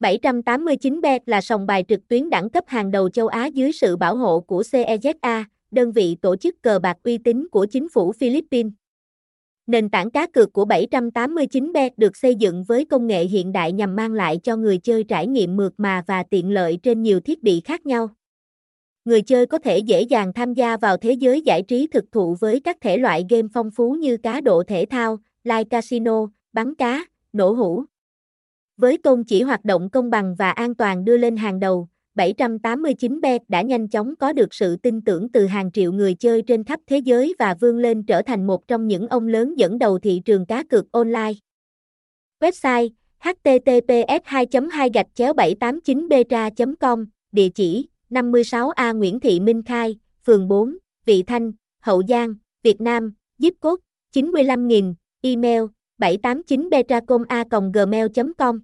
789bet là sòng bài trực tuyến đẳng cấp hàng đầu châu Á dưới sự bảo hộ của CEZA, đơn vị tổ chức cờ bạc uy tín của chính phủ Philippines. Nền tảng cá cược của 789bet được xây dựng với công nghệ hiện đại nhằm mang lại cho người chơi trải nghiệm mượt mà và tiện lợi trên nhiều thiết bị khác nhau. Người chơi có thể dễ dàng tham gia vào thế giới giải trí thực thụ với các thể loại game phong phú như cá độ thể thao, live casino, bắn cá, nổ hũ. Với công chỉ hoạt động công bằng và an toàn đưa lên hàng đầu, 789bet đã nhanh chóng có được sự tin tưởng từ hàng triệu người chơi trên khắp thế giới và vươn lên trở thành một trong những ông lớn dẫn đầu thị trường cá cược online. Website https 2 2 789 betra com địa chỉ 56A Nguyễn Thị Minh Khai, phường 4, Vị Thanh, Hậu Giang, Việt Nam, zip code 95.000, email 789 betracoma gmail com